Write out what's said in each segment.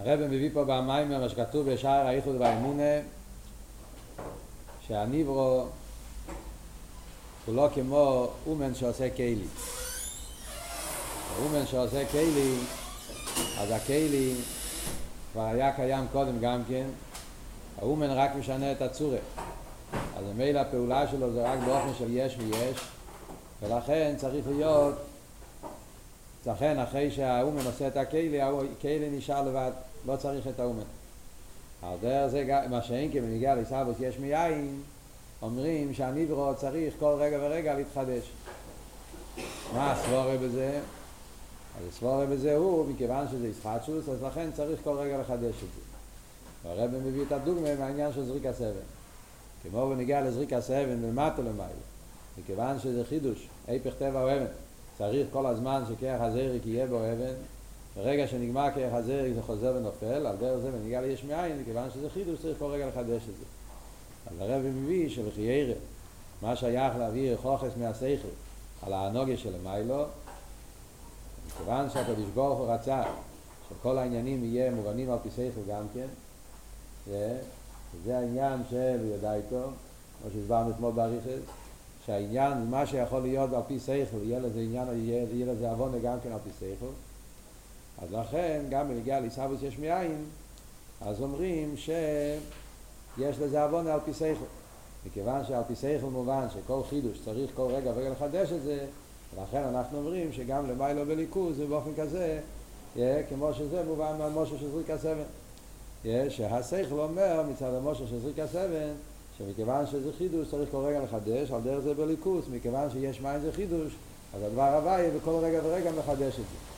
הרב מביא פה במיימר מה שכתוב בשער האיחוד והאמונה שהניברו הוא לא כמו אומן שעושה קיילי. אומן שעושה קיילי, אז הקיילי כבר היה קיים קודם גם כן, האומן רק משנה את הצורה. אז ממילא הפעולה שלו זה רק באופן של יש ויש, ולכן צריך להיות, לכן אחרי שהאומן עושה את הקיילי, הקיילי נשאר לבד, לא צריך את האומן. על דרך זה, מה שאין כי בניגיע לעיסאוווס יש מיין, אומרים שהניברו צריך כל רגע ורגע להתחדש. מה הסבורה בזה? אז הסבורה בזה הוא, מכיוון שזה ישחטשוס, אז לכן צריך כל רגע לחדש את זה. והרב מביא את הדוגמה מהעניין של זריק הסבן. כמו בניגיע לזריק הסבן למטה למעלה. מכיוון שזה חידוש, היפך טבע או אבן. צריך כל הזמן שכרך הזריק יהיה בו אבן. ברגע שנגמר כרך הזריק זה חוזר ונופל, על דרך זה בניגיע ליש מאין, מכיוון שזה חידוש צריך כל רגע לחדש את זה. אז הרב מביא שלחיירה, מה שייך להעביר חוכס מהשכל על הנוגה של המיילו, מכיוון שהקדוש ברוך הוא רצה שכל העניינים יהיה מובנים על פי שכל גם כן, וזה העניין של ידע איתו, כמו שהסברנו אתמול באריכס, שהעניין, מה שיכול להיות על פי שכל, יהיה לזה עניין, יהיה, יהיה לזה עוונה גם כן על פי שכל, אז לכן, גם בנגיע לעיסאוויס יש מאין, אז אומרים ש... יש לזה עוון על פי שכל. מכיוון שעל פי שכל מובן שכל חידוש צריך כל רגע ורגע לחדש את זה, ולכן אנחנו אומרים שגם למיילו בליכוז זה באופן כזה, יהיה, כמו שזה מובן מהמושר של זריק הסבן. שהשכל אומר מצד המושר של זריק הסבן, שמכיוון שזה חידוש צריך כל רגע לחדש, על דרך זה בליכוס, מכיוון שיש מים זה חידוש, אז הדבר הבא יהיה בכל רגע ורגע מחדש את זה.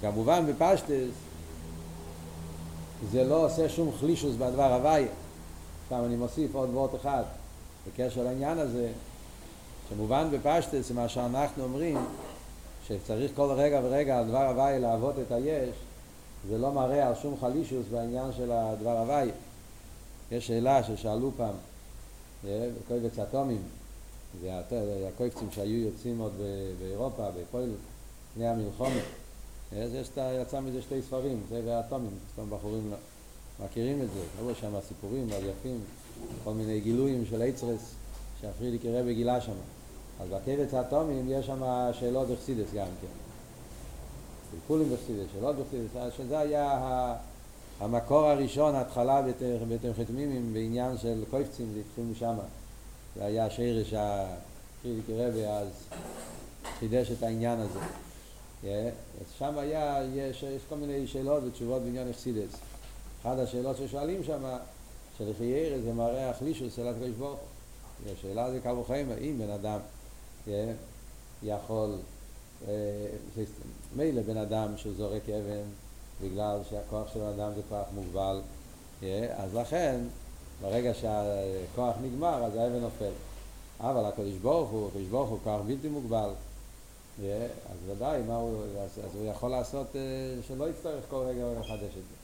כמובן בפשטס זה לא עושה שום חלישוס בדבר הוויה. עכשיו אני מוסיף עוד וורט אחד בקשר לעניין הזה, שמובן בפשטס מה שאנחנו אומרים, שצריך כל רגע ורגע על דבר הוויה לעבוד את היש, זה לא מראה על שום חלישוס בעניין של הדבר הוויה. יש שאלה ששאלו פעם, בקובץ אטומים, זה הקובצים שהיו יוצאים עוד באירופה, בפועל, לפני המלחומת. אז יש, יצא מזה שתי ספרים, זה והאטומים, סתם בחורים מכירים את זה, ראו שם סיפורים יפים, כל מיני גילויים של אייצרס שהפרידיקי רבי גילה שם. אז בקבץ האטומים יש שם שאלות אכסידס גם כן. פלפולים אכסידס, שאלות אכסידס, שזה היה המקור הראשון, ההתחלה בתר חתמימים בעניין של קויפצים, זה התחיל משם. זה היה השרש הפרידיקי רבי אז חידש את העניין הזה. אז שם היה, יש, יש כל מיני שאלות ותשובות בעניין אכסידס. אחת השאלות ששואלים שם, שלפי ירא זה מראה החלישוס של הקדוש ברוך הוא. השאלה זה קל וחיים, האם בן אדם יכול, מילא בן אדם שזורק אבן בגלל שהכוח של בן אדם זה כוח מוגבל, אז לכן ברגע שהכוח נגמר אז האבן נופל. אבל הקדוש ברוך הוא, הקדוש ברוך הוא כוח בלתי מוגבל. אז ודאי, מה הוא, אז, אז הוא יכול לעשות שלא יצטרך כל רגע לחדש את זה.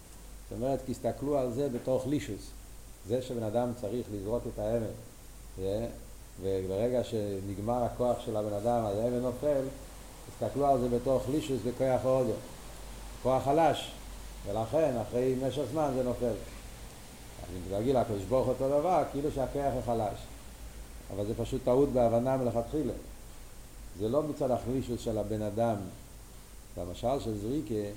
זאת אומרת, כי הסתכלו על זה בתור חלישוס. זה שבן אדם צריך לזרוק את האבן, וברגע שנגמר הכוח של הבן אדם, אז האבן נופל, הסתכלו על זה בתור חלישוס בכוח הודו. כוח חלש, ולכן אחרי משך זמן זה נופל. אז אם תגיד לקדוש ברוך אותו דבר, כאילו שהכוח הוא חלש. אבל זה פשוט טעות בהבנה מלכתחילה. זה לא מצד החלישות של הבן אדם. למשל של זריקה,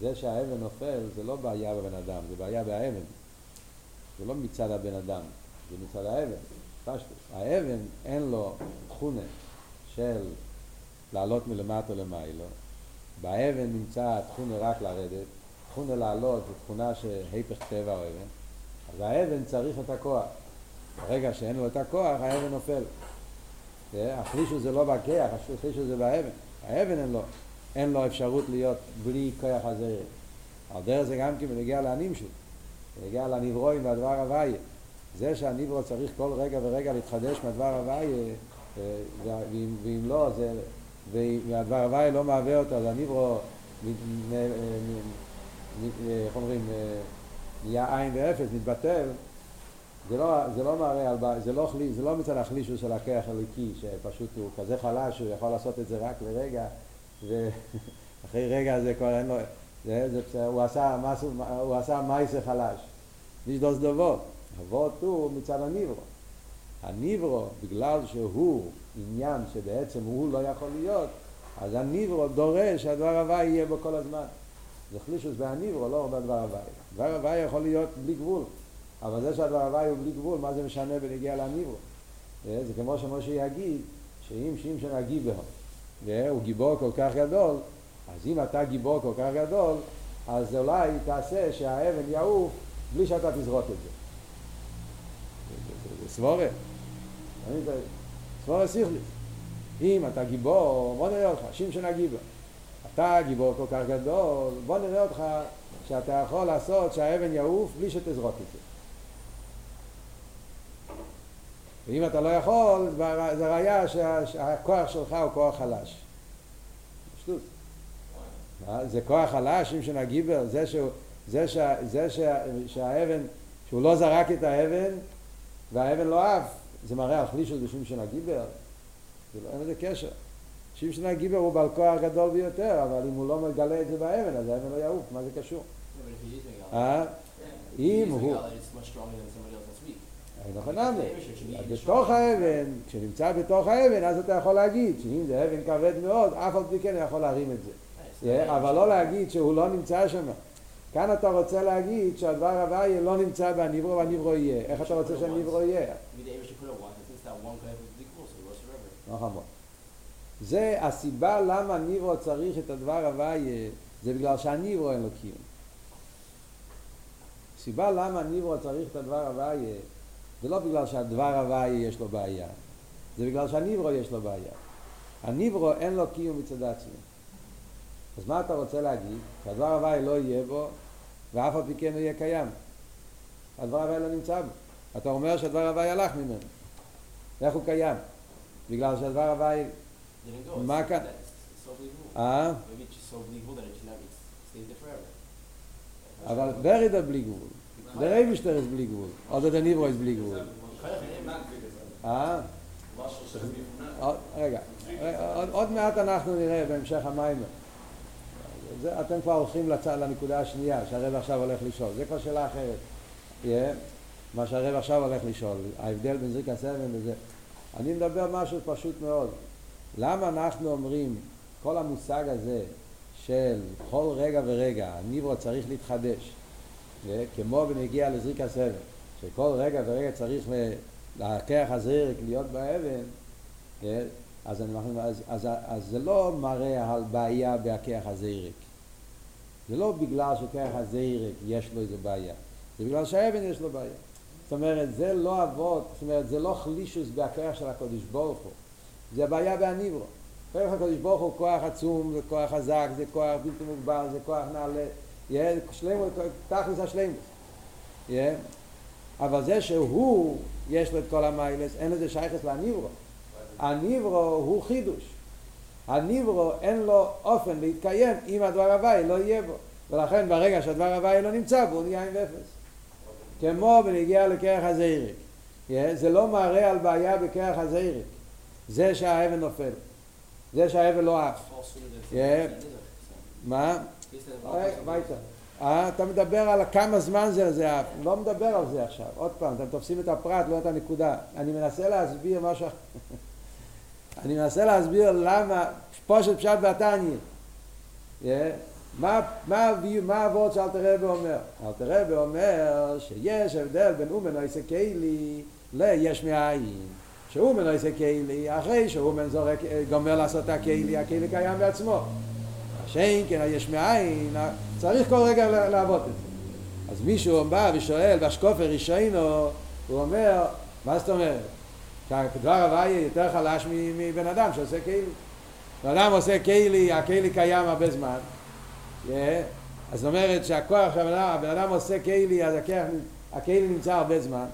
זה שהאבן נופל זה לא בעיה בבן אדם, זה בעיה באבן. זה לא מצד הבן אדם, זה מצד האבן. פשטוס. האבן אין לו תכונה של לעלות מלמטה למיילו. באבן נמצא תכונה רק לרדת. תכונה לעלות זה תכונה שהיפך טבע או אבן. אז האבן צריך את הכוח. ברגע שאין לו את הכוח, האבן נופל. החלישוס זה לא בכיח, החלישוס זה באבן. האבן אין לו, אין לו אפשרות להיות בלי כוח הזה. על דרך זה גם כן בנגיע לענימשו, בנגיע לנברואים והדבר הוויה. זה שהנברו צריך כל רגע ורגע להתחדש מהדבר הוויה, ואם, ואם לא, זה, והדבר הוויה לא מהווה אותו, אז הנברו, איך אומרים, נהיה עין ואפס, מתבטל, זה לא, זה לא מראה על, זה לא, זה לא מצד החלישו של הכח הליקי, שפשוט הוא כזה חלש שהוא יכול לעשות את זה רק לרגע, ו, אחרי רגע זה כבר אין לו, זה, זה, הוא עשה משהו, הוא עשה מייסה חלש. נישדוס דובו, אבות הוא מצד הניברו. הניברו, בגלל שהוא עניין שבעצם הוא לא יכול להיות, אז הניברו דורש שהדבר הוואי יהיה בו כל הזמן. זה חלישוס בהניברו, לא בדבר הוואי. דבר הוואי יכול להיות בלי גבול, אבל זה שהדבר הוואי הוא בלי גבול, מה זה משנה בנגיע לניברו? זה כמו שמשה יגיד, שאם שמשון הגיבר, הוא גיבור כל כך גדול, אז אם אתה גיבור כל כך גדול, אז אולי תעשה שהאבן יעוף בלי שאתה תזרוק את זה. זה סבורה. סבורה סיכליס. אם אתה גיבור, בוא נראה אותך, שמשון הגיבר. אתה גיבור כל כך גדול, בוא נראה אותך שאתה יכול לעשות שהאבן יעוף בלי שתזרוק את זה. ואם אתה לא יכול, זה ראיה שהכוח שלך הוא כוח חלש. שטות. זה כוח חלש, שמשון הגיבר, זה, שהוא, זה, שה, זה שה, שהאבן, שהוא לא זרק את האבן והאבן לא עף, זה מראה על חלישות בשמשון הגיבר. זה לא, אין לזה קשר. שמשון הגיבר הוא בעל כוח גדול ביותר, אבל אם הוא לא מגלה את זה באבן, אז האבן לא יעוף, מה זה קשור? אם הוא... נכון אמר, בתוך האבן, כשנמצא בתוך האבן, אז אתה יכול להגיד שאם זה אבן כבד מאוד, אף על פי כן יכול להרים את זה. אבל לא להגיד שהוא לא נמצא שם. כאן אתה רוצה להגיד שהדבר הבא לא נמצא בניברו והניברו יהיה. איך אתה רוצה שהניברו יהיה? נכון מאוד. זה הסיבה למה ניברו צריך את הדבר הוויה, זה בגלל שהניברו אין לו קיום. הסיבה למה ניברו צריך את הדבר הוויה זה לא בגלל שהדבר הוואי יש לו בעיה, זה בגלל שהניברו יש לו בעיה. הניברו אין לו קיום מצד עצמו. אז מה אתה רוצה להגיד? שהדבר הוואי לא יהיה בו, ואף על פי כן הוא יהיה קיים. הדבר הוואי לא נמצא בו. אתה אומר שהדבר הוואי הלך ממנו. איך הוא קיים? בגלל שהדבר הוואי... מה כאן? אה? אבל ברידה בלי גבול. Ist bli gvul. Oder der Nivro ist bli gvul. אה? רגע, עוד מעט אנחנו נראה בהמשך המים. אתם כבר הולכים לנקודה השנייה, שהרב עכשיו הולך לשאול. זה כבר שאלה אחרת. מה שהרב עכשיו הולך לשאול, ההבדל בין זריק הסבן וזה. אני מדבר משהו פשוט מאוד. למה אנחנו אומרים, כל המושג הזה של כל רגע ורגע, הניברו צריך להתחדש. כמו בנגיע לזריק הסבל, שכל רגע ורגע צריך להכח הזרק להיות באבן, אז, אני, אז, אז, אז זה לא מראה על בעיה בהכח הזרק. זה לא בגלל שכח הזרק יש לו איזה בעיה, זה בגלל שהאבן יש לו בעיה. זאת אומרת, זה לא אבות, זאת אומרת, זה לא חלישוס בהכח של הקודש ברוך הוא, זה בעיה בהניברו. כוח הקודש ברוך הוא כוח עצום, זה כוח חזק, זה כוח בלתי מוגבל, זה כוח נעלה. שלמות, תכלס השלמות. אבל זה שהוא, יש לו את כל המיילס, אין לזה שייכס לניברו. הניברו הוא חידוש. הניברו אין לו אופן להתקיים אם הדבר הוואי לא יהיה בו. ולכן ברגע שהדבר הוואי לא נמצא בו, הוא נהיה עם אפס. כמו בנגיע לכרך הזעירק. זה לא מראה על בעיה בכרך הזעירק. זה שהאבן נופל. זה שהאבן לא עף. מה? אה, אתה מדבר על כמה זמן זה, זה, לא מדבר על זה עכשיו, עוד פעם, אתם תופסים את הפרט, לא את הנקודה. אני מנסה להסביר משהו, אני מנסה להסביר למה, פושט פשט והתניא. מה, מה, מה הוורד שאלתר רבי אומר? אלתר רבי אומר שיש הבדל בין אומן עושה קיילי ליש מאין. שאומן עושה קיילי, אחרי שאומן זורק, גומר לעשות הקיילי, הקיילי קיים בעצמו. שאין כן היש מאין, צריך כל רגע לעבוד את זה. אז מישהו בא ושואל, והשקופר רישיינו, הוא אומר, מה זאת אומרת? שהדבר הוואי יותר חלש מבן אדם שעושה כאילו. בן אדם עושה כלי, הכלי קיים הרבה זמן. אז זאת אומרת שהכוח שהבן אדם עושה כלי, אז הכלי נמצא הרבה זמן.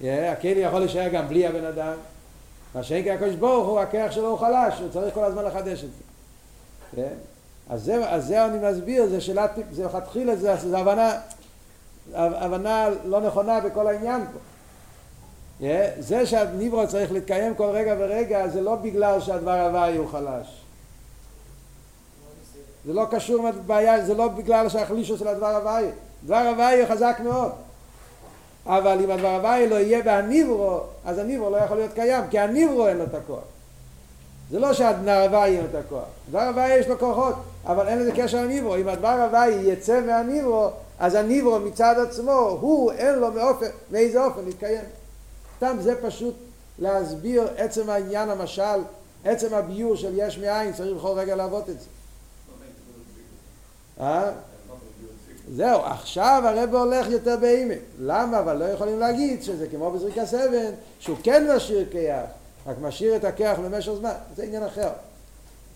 הכלי יכול להישאר גם בלי הבן אדם. מה שאין כי הקדוש ברוך הוא, הכוח שלו הוא חלש, הוא צריך כל הזמן לחדש את זה. אז זה, אז זה אני מסביר, זה שאלה, זה לכתחילה, זה, זה הבנה, הבנה לא נכונה בכל העניין פה. Yeah, זה שהניברו צריך להתקיים כל רגע ורגע, זה לא בגלל שהדבר הוואי הוא חלש. זה לא קשור עם הבעיה, זה לא בגלל שהחלישו של הדבר הוויה. דבר הוויה חזק מאוד. אבל אם הדבר הוויה לא יהיה בהניברו, אז הניברו לא יכול להיות קיים, כי הניברו אין לו את הכוח. זה לא שהדבר הוויה אין לו את הכוח. דבר הוויה יש לו כוחות, אבל אין לזה קשר לניברו. אם הדבר הוויה יצא מהניברו, אז הניברו מצד עצמו, הוא אין לו מאופן, מאיזה אופן להתקיים. סתם זה פשוט להסביר עצם העניין המשל, עצם הביור של יש מאין, צריך בכל רגע לעבוד את זה. אה? זהו, עכשיו הרב הולך יותר באימא. למה? אבל לא יכולים להגיד שזה כמו בזריקה סבן, שהוא כן משאיר כיח, רק משאיר את הכיח למשך זמן. זה עניין אחר.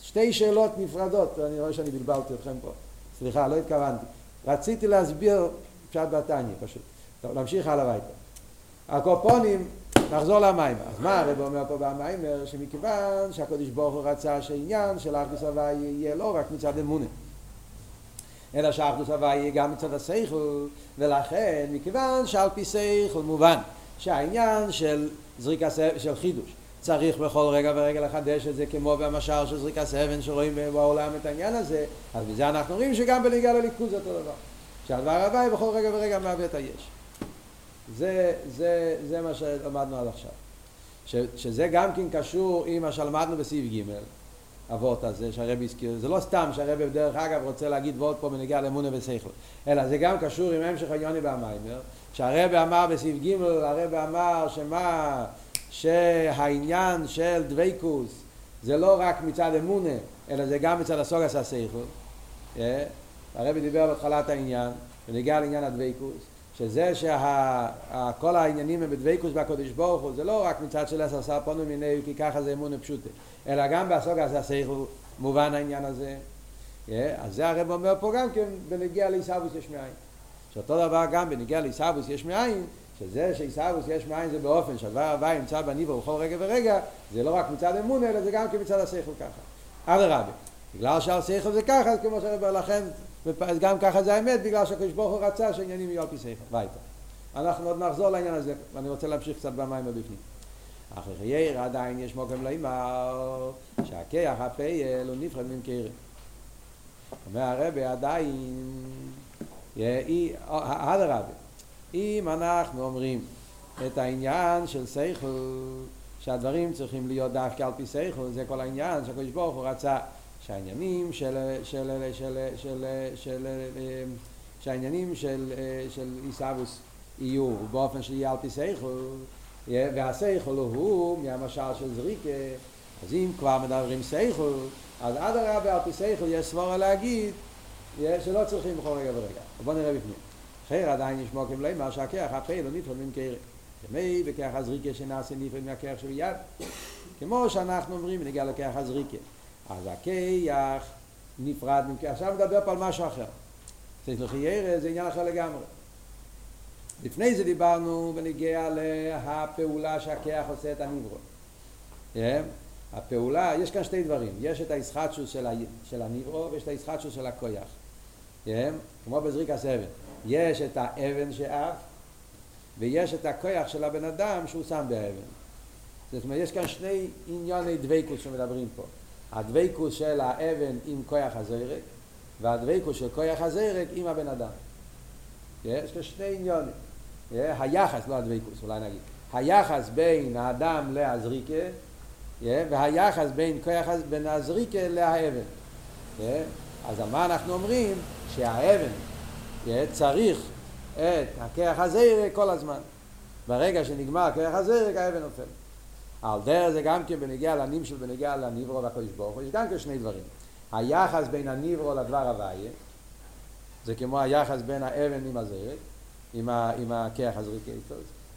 שתי שאלות נפרדות, אני רואה שאני בלבלתי אתכם פה. סליחה, לא התכוונתי. רציתי להסביר פשט בתניא פשוט. טוב, נמשיך הלאה הביתה. הקופונים, נחזור למים. אז מה הרב אומר פה במיימר? שמכיוון שהקדוש ברוך הוא רצה שעניין של אחדוס הוויה יהיה לא רק מצד אמונה. אלא שאחדוס יהיה גם מצד השכל, ולכן מכיוון שעל פי שכל מובן שהעניין של זריקה של חידוש צריך בכל רגע ורגע לחדש את זה כמו במשל של זריקה סבן שרואים בעולם את העניין הזה אז בזה אנחנו רואים שגם בנגיעה לליכוז זה אותו דבר שהדבר הוואי בכל רגע ורגע מהווה את היש. זה, זה, זה מה שלמדנו עד עכשיו. ש, שזה גם כן קשור עם מה שלמדנו בסעיף ג' אבות הזה שהרבי הזכיר, זה לא סתם שהרבי בדרך אגב רוצה להגיד ועוד פה בנגיעה לאמונה ושכל, אלא זה גם קשור עם המשך עניוני והמיימר, שהרבי אמר בסעיף ג', הרבי אמר שמה שהעניין של דבייקוס זה לא רק מצד אמונה, אלא זה גם מצד הסוגס הסייכו. אה? הרבי דיבר בהתחלת העניין, ונגיע לעניין הדבייקוס, שזה שכל העניינים הם בדבייקוס בקודש ברוך הוא, זה לא רק מצד של עשר שר פונו מיני, כי ככה זה אמונה פשוטה, אלא גם בסוגס הסייכו מובן העניין הזה. אה? אז זה הרב אומר פה גם כן בנגיע לעיסאוויס יש מאין. שאותו דבר גם בנגיע לעיסאוויס יש מאין, שזה שעיסאוויס יש מאין זה באופן שהדבר הבא נמצא בניבו בכל רגע ורגע, זה לא רק מצד אמונה, אלא זה גם כן מצד השכל ככה. אדרבה, בגלל שהשכל זה ככה, אז כמו שאומר לכן, גם ככה זה האמת, בגלל שהקדוש ברוך הוא רצה שהעניינים יהיו על פי שכל. ביתה. אנחנו עוד נחזור לעניין הזה, ואני רוצה להמשיך קצת במים הבפנים. אחרי חייר עדיין יש מוקם לאמר שהכיח הפייל הוא נפרד ממקרה. אומר הרבי עדיין, אדרבה, אם אנחנו אומרים את העניין של סייכל, שהדברים צריכים להיות דווקא על פי סייכל, זה כל העניין שהקדוש ברוך הוא רצה שהעניינים של, של, של, של, של, שהעניינים של, של עיסאוווס יהיו באופן שיהיה על פי סייכל, והסייכל הוא מהמשל של זריקה, אז אם כבר מדברים סייכל, אז אדרבה על פי סייכל יש סבורה להגיד שלא צריכים בכל רגע ורגע. בוא נראה בפנים. חייר עדיין יש מוקם למה שהכיח הפעיל הוא נפרד ממקרה. כמי בכיח הזריקה שנעשה נפרד מהכיח של יד. כמו שאנחנו אומרים נגיע לכיח הזריקה. אז הכיח נפרד. עכשיו נדבר פה על משהו אחר. צריך לחייר זה עניין אחר לגמרי. לפני זה דיברנו בנגיע להפעולה שהכיח עושה את הניברו. הפעולה, יש כאן שתי דברים, יש את הישחטשוס של, של הניברו ויש את הישחטשוס של הכויח. כמו בזריק הסבן. יש את האבן שאף, ויש את הכוח של הבן אדם שהוא שם באבן. זאת אומרת, יש כאן שני ענייני דבייקוס שמדברים פה. הדבייקוס של האבן עם כוח הזרק, והדבייקוס של כוח הזרק עם הבן אדם. יש כאן שני עניונים. היחס, לא הדבייקוס, אולי נגיד. היחס בין האדם להזריקה, והיחס בין, כוח, בין הזריקה לאבן. אז מה אנחנו אומרים? שהאבן צריך את הכרך הזרק כל הזמן. ברגע שנגמר הכרך הזרק האבן נופל. על דרך זה גם כן בנגיע לנמשל, בנגיע לניברו והקדוש ברוך הוא, יש גם כן שני דברים. היחס בין הניברו לדבר הוויה, זה כמו היחס בין האבן עם הזרק, עם, ה, עם הכרך הזרק,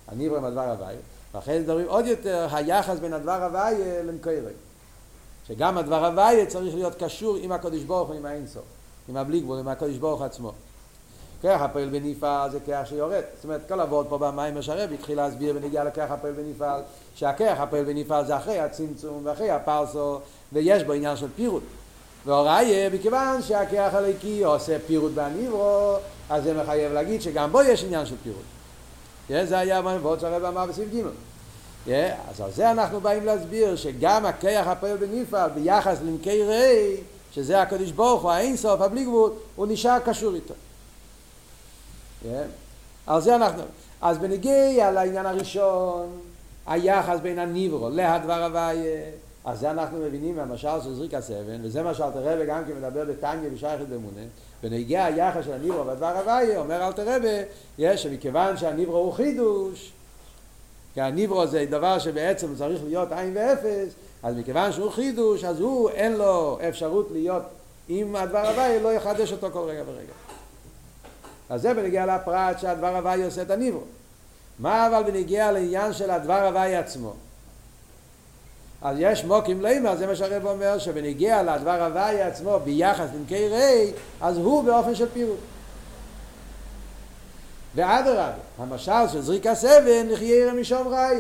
הניברו עם הדבר הוויה, ואחרי זה דברים עוד יותר, היחס בין הדבר הוויה למקורי. שגם הדבר הוויה צריך להיות קשור עם הקדוש ברוך הוא, עם האינסוף, עם הבלי גבול, עם הקדוש ברוך עצמו. כרך הפועל בנפעל זה כרך שיורד. זאת אומרת, כל עבוד פה במים השרב התחיל להסביר ונגיע לכרך הפועל בנפעל, שהכרך הפועל בנפעל זה אחרי הצמצום ואחרי הפרסו, ויש בו עניין של פירוט. והוראי, מכיוון שהכרך הליקי עושה פירוט בהניברו, אז זה מחייב להגיד שגם בו יש עניין של פירוט. Yeah, זה היה ועוד שהרב אמר בסעיף ג'. Yeah, אז על זה אנחנו באים להסביר שגם הכרך הפועל בנפעל ביחס למקרי ריי שזה הקדוש ברוך הוא, האינסוף, הבלי גבול, הוא נשאר קשור איתו. על זה אנחנו... אז בנגיע לעניין הראשון, היחס בין הניברו להדבר הוויה, אז זה אנחנו מבינים מהמשל של זריק הסבן, וזה מה שאלתר רבי גם כן מדבר בתניא בשייכת במונה, בנגיע היחס של הניברו והדבר הוויה, אומר אלתר רבי, יש שמכיוון שהניברו הוא חידוש, כי הניברו זה דבר שבעצם צריך להיות עין ואפס, אז מכיוון שהוא חידוש, אז הוא אין לו אפשרות להיות עם הדבר הוויה, לא יחדש אותו כל רגע ורגע. אז זה בנגיע לפרט שהדבר הוואי עושה את הניברו. מה אבל בנגיע לעניין של הדבר הוואי עצמו? אז יש מוקים לימה, זה מה שהרב אומר, שבנגיע לדבר הוואי עצמו ביחס לנקי רי, אז הוא באופן של פירוט. ואדרבה, המשל של זריק הסבן, נחיה משום ראי.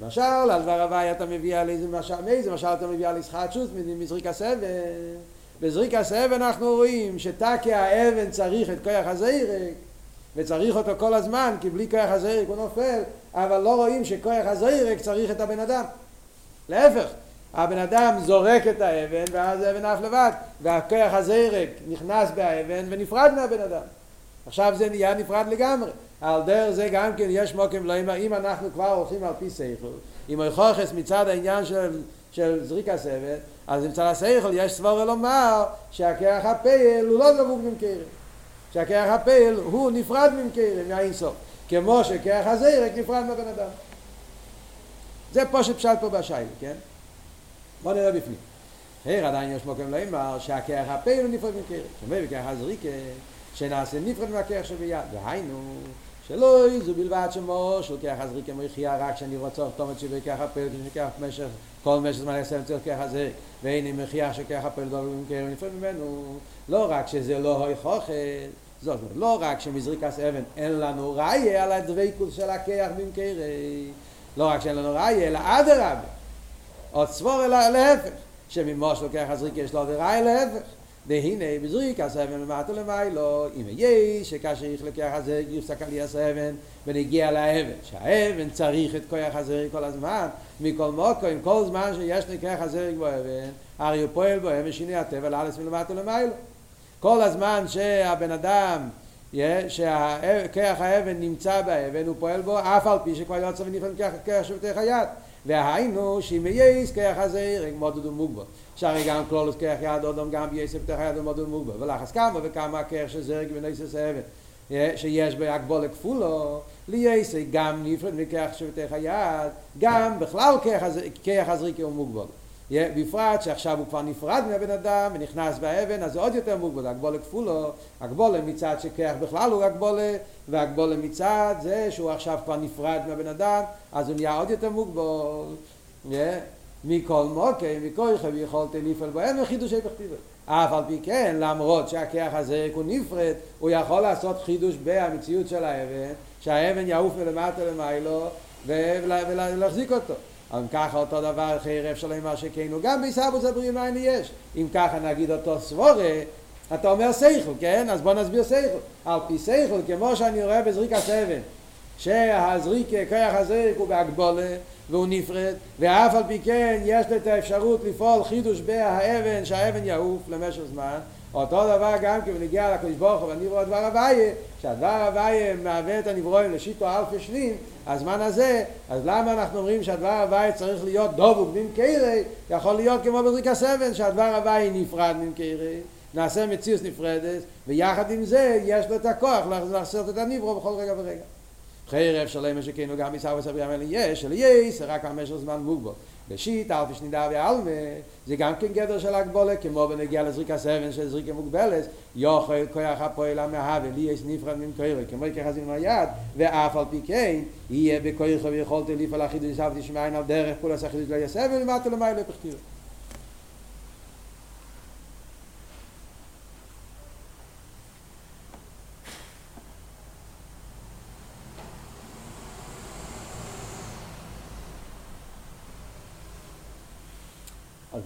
משל, על דבר הוואי אתה מביא על איזה משל, מאיזה משל אתה מביא על ישחט שוס מזריק הסבן. בזריק הסבן אנחנו רואים שתקי האבן צריך את כוח הזרק וצריך אותו כל הזמן כי בלי כוח הזרק הוא נופל אבל לא רואים שכוח הזרק צריך את הבן אדם. להפך הבן אדם זורק את האבן ואז האבן עף לבד והכוח הזרק נכנס באבן ונפרד מהבן אדם. עכשיו זה נהיה נפרד לגמרי. על דרך זה גם כן יש מוקם לא אם אנחנו כבר הולכים על פי סייכל אם הוכחס מצד העניין של, של זריק הסבן אז אם צריך השכל יש סבור לומר שהכרח הפעל הוא לא זבוק ממקרם שהכרח הפעל הוא נפרד ממקרם מהאינסוף כמו שכרח הזרק נפרד מהבן אדם. זה פה שפשט פה בשייל, כן? בוא נראה בפנים. הייר עדיין יש מוקם לאמר שהכרח הפעל הוא נפרד ממקרם זאת אומרת בכרח הזריקה שנעשה נפרד מהכרח שביד. והיינו שלא יזו בלבד שמוש לוקח הזריק המחייה רק שאני רוצה שבי ככה פל כשניקח משך כל משך זמן יסיים צריך ככה זה עם מחייה שככה פל דובר במקרה ונפרד ממנו. לא רק שזה לא הוי חוכת זאת אומרת לא רק שמזריקס אבן אין לנו ראיה על הדבקות של הכיח במקרה לא רק שאין לנו ראיה אלא אדרבה עוד סבור אלא להפך שממוש לוקח הזריק יש לו ראיה להפך והנה בזריק הסבן למטה למיילו אם יש שכאשר איך לקח הזה יופסק על הסבן ונגיע לאבן שהאבן צריך את כוח הזרק כל הזמן מכל מוקו עם כל זמן שיש לקח הזרק באבן הרי הוא פועל בו אבן שני הטבע לאלס מלמטה למיילו כל הזמן שהבן אדם שכח האבן נמצא באבן הוא פועל בו אף על פי שכבר יוצא ונפעל כח שבתי חייט והיינו שאם יש כח הזרק מודד ומוגבו שהרי גם כלולוס כרך יד אודום גם בייסף תח יד ומודו מוגבל ולחס כמה וכמה כרך שזרק בנויסס האבן שיש בהקבול לכפולו לייסה גם נפרד מכרך שבתך היד גם בכלל כרך הזריקי הוא מוגבל בפרט שעכשיו הוא כבר נפרד מהבן אדם ונכנס באבן אז זה עוד יותר מוגבל הגבול לכפולו הגבול מצד שכרך בכלל הוא הגבול והגבול מצד זה שהוא עכשיו כבר נפרד מהבן אדם אז הוא נהיה עוד יותר מוגבל מכל מוקי, מכל חב יכולת לפעול בהם וחידושי בכתיבה. אף על פי כן, למרות שהכיח הזה הוא נפרד, הוא יכול לעשות חידוש במציאות של האבן, שהאבן יעוף מלמטה למיילו ולהחזיק אותו. אם ככה אותו דבר חרף שלו מה שכן הוא גם ביסבוס הבריאים אין יש. אם ככה נגיד אותו סבורה אתה אומר סייכל כן? אז בוא נסביר סייכל. על פי סייכל כמו שאני רואה בזריק הסבן שהזריק כוח הזריק הוא בהגבולה והוא נפרד, ואף על פי כן יש לו את האפשרות לפעול חידוש בהאבן, שהאבן יעוף למשך זמן. אותו דבר גם כי בנגיע לקדוש ברוך הוא והנברוא הדבר הוויה, שהדבר הוויה מהווה את הנברואים לשיטו אלפי שנים, הזמן הזה, אז למה אנחנו אומרים שהדבר הוויה צריך להיות דובוק ממקרי, יכול להיות כמו בזריק הסבן, שהדבר הוויה נפרד ממקרי, נעשה מציאות נפרדת, ויחד עם זה יש לו את הכוח לעשות את הנברוא בכל רגע ורגע. חרב שלם שכנו גם מסער וסברי המלא יש, של יש, רק המשך זמן מוגבל. בשיט, אלפי שנידה ועלמה, זה גם כן גדר של הגבולה, כמו בנגיע לזריקה סבן של זריקה מוגבלת, יוכל כוח הפועל המהווה, לי יש נפרד ממקורו, כמו כחזים מהיד, ואף על פי כן, יהיה בכוח ויכולתי לפעול החידוש סבתי שמעין על דרך פולס החידוש לא יסבל, ולמטה למעלה פכתירה.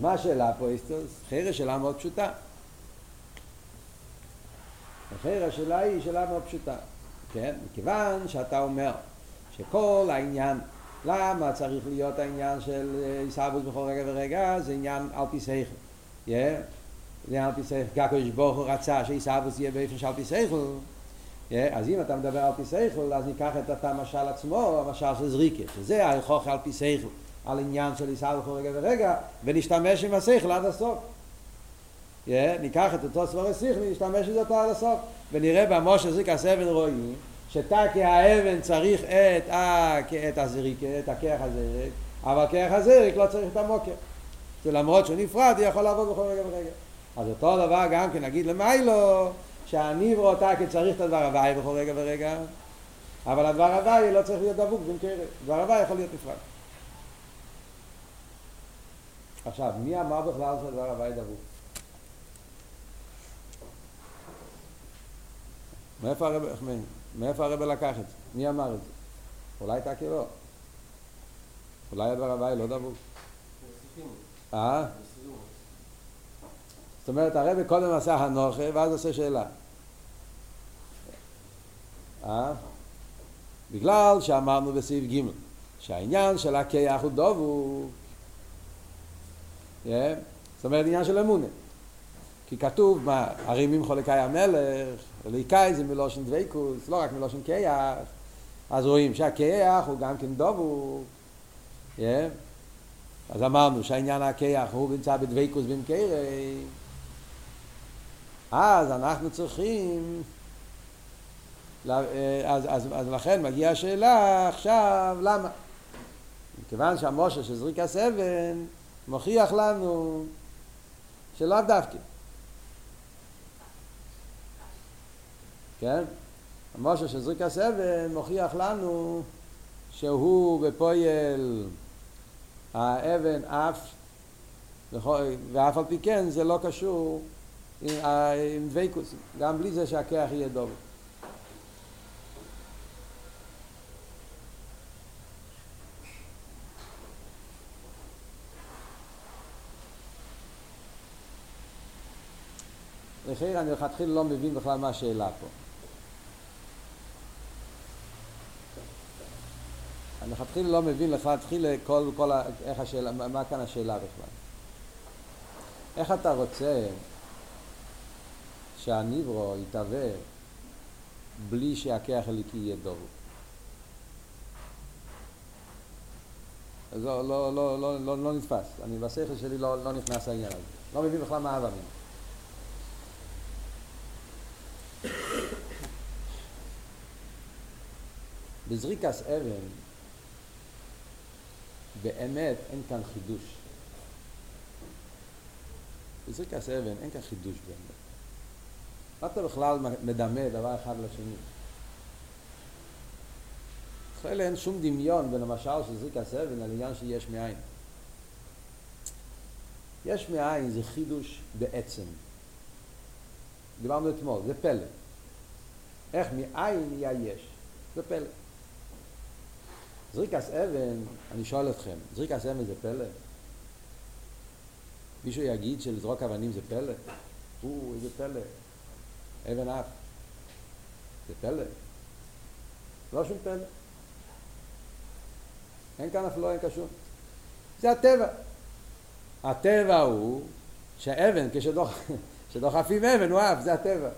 מה השאלה פה, איסטוס? חרא שאלה מאוד פשוטה. החרא השאלה היא שאלה מאוד פשוטה, כן? מכיוון שאתה אומר שכל העניין, למה צריך להיות העניין של עיסאוווס בכל רגע ורגע, זה עניין על פי שכל. Yeah. זה על פי שכל, כי הקדוש ברוך הוא רצה שעיסאוווס יהיה באופן שעל פי שכל. אז אם אתה מדבר על פי שכל, אז ניקח את המשל עצמו, המשל של זריקה, שזה ההוכחה על פי שכל, על עניין של עיסאוווס רגע ורגע, ונשתמש עם השכל עד הסוף. Yeah, ניקח את אותו סבור שכל ונשתמש עם אותו עד הסוף. ונראה במשה זריקה סבן רואים שתקי האבן צריך את, את הזריקה, את הכרך הזרק, אבל כרך הזרק לא צריך את המוקר. זה למרות שהוא נפרד, הוא יכול לעבוד בכל רגע ורגע. אז אותו דבר גם כן נגיד למיילו, שהניברו אותה כי צריך את הדבר הוואי בכל רגע ורגע, אבל הדבר הוואי לא צריך להיות דבוק במקרה, דבר הוואי יכול להיות נפרד. עכשיו, מי אמר בכלל שהדבר הוואי דבוק? מאיפה הרב, מאיפה הרב לקח את זה? מי אמר את זה? אולי אתה כאילו. אולי הדבר הוואי לא דבוק. אה? זאת אומרת, הרב קודם עשה הנוכה, ואז עושה שאלה. אה? בגלל שאמרנו בסעיף ג' שהעניין של הכיח הוא דובו. Yeah. זאת אומרת, עניין של אמונה. כי כתוב, מה, הרימים חולקי המלך, אליקאי זה מלושן דוויקוס, לא רק מלושן כיח. אז רואים שהכיח הוא גם כן דובו. Yeah. אז אמרנו שהעניין הכיח הוא נמצא בדוויקוס במקרי. אז אנחנו צריכים, אז, אז, אז לכן מגיעה השאלה עכשיו, למה? מכיוון שהמשה של זריקס אבן מוכיח לנו שלאו דווקא. כן? המשה של זריקס אבן מוכיח לנו שהוא בפויל האבן אף, ואף על פי כן זה לא קשור עם דוויקוס, גם בלי זה שהכיח יהיה דובר. לכן אני לכתחילה לא מבין בכלל מה השאלה פה. אני לכתחילה לא מבין לכתחילה כל, כל, איך השאלה, מה כאן השאלה בכלל. איך אתה רוצה שהניברו יתהווה בלי שהכיח הליקי יהיה דובו. לא, לא, לא, לא, לא, לא נתפס, אני בשכל שלי לא, לא נכנס לעניין הזה, לא מבין בכלל מה אבא מין. בזריקס אבן באמת אין כאן חידוש. בזריקס אבן אין כאן חידוש באמת. מה אתה בכלל מדמה דבר אחד לשני? בכלל אין שום דמיון בין המשל של זריק הסבן על עניין של מאין. יש מאין זה חידוש בעצם. דיברנו אתמול, זה פלא. איך מאין נהיה יש? זה פלא. זריקס אבן, אני שואל אתכם, זריקס אבן זה פלא? מישהו יגיד שלזרוק אבנים זה פלא? או, איזה פלא. אבן אף. זה פלא. לא שום פלא. אין כאן אף לא, אין כשום. זה הטבע. הטבע הוא שהאבן, כשדוחפים אבן הוא אף, זה הטבע.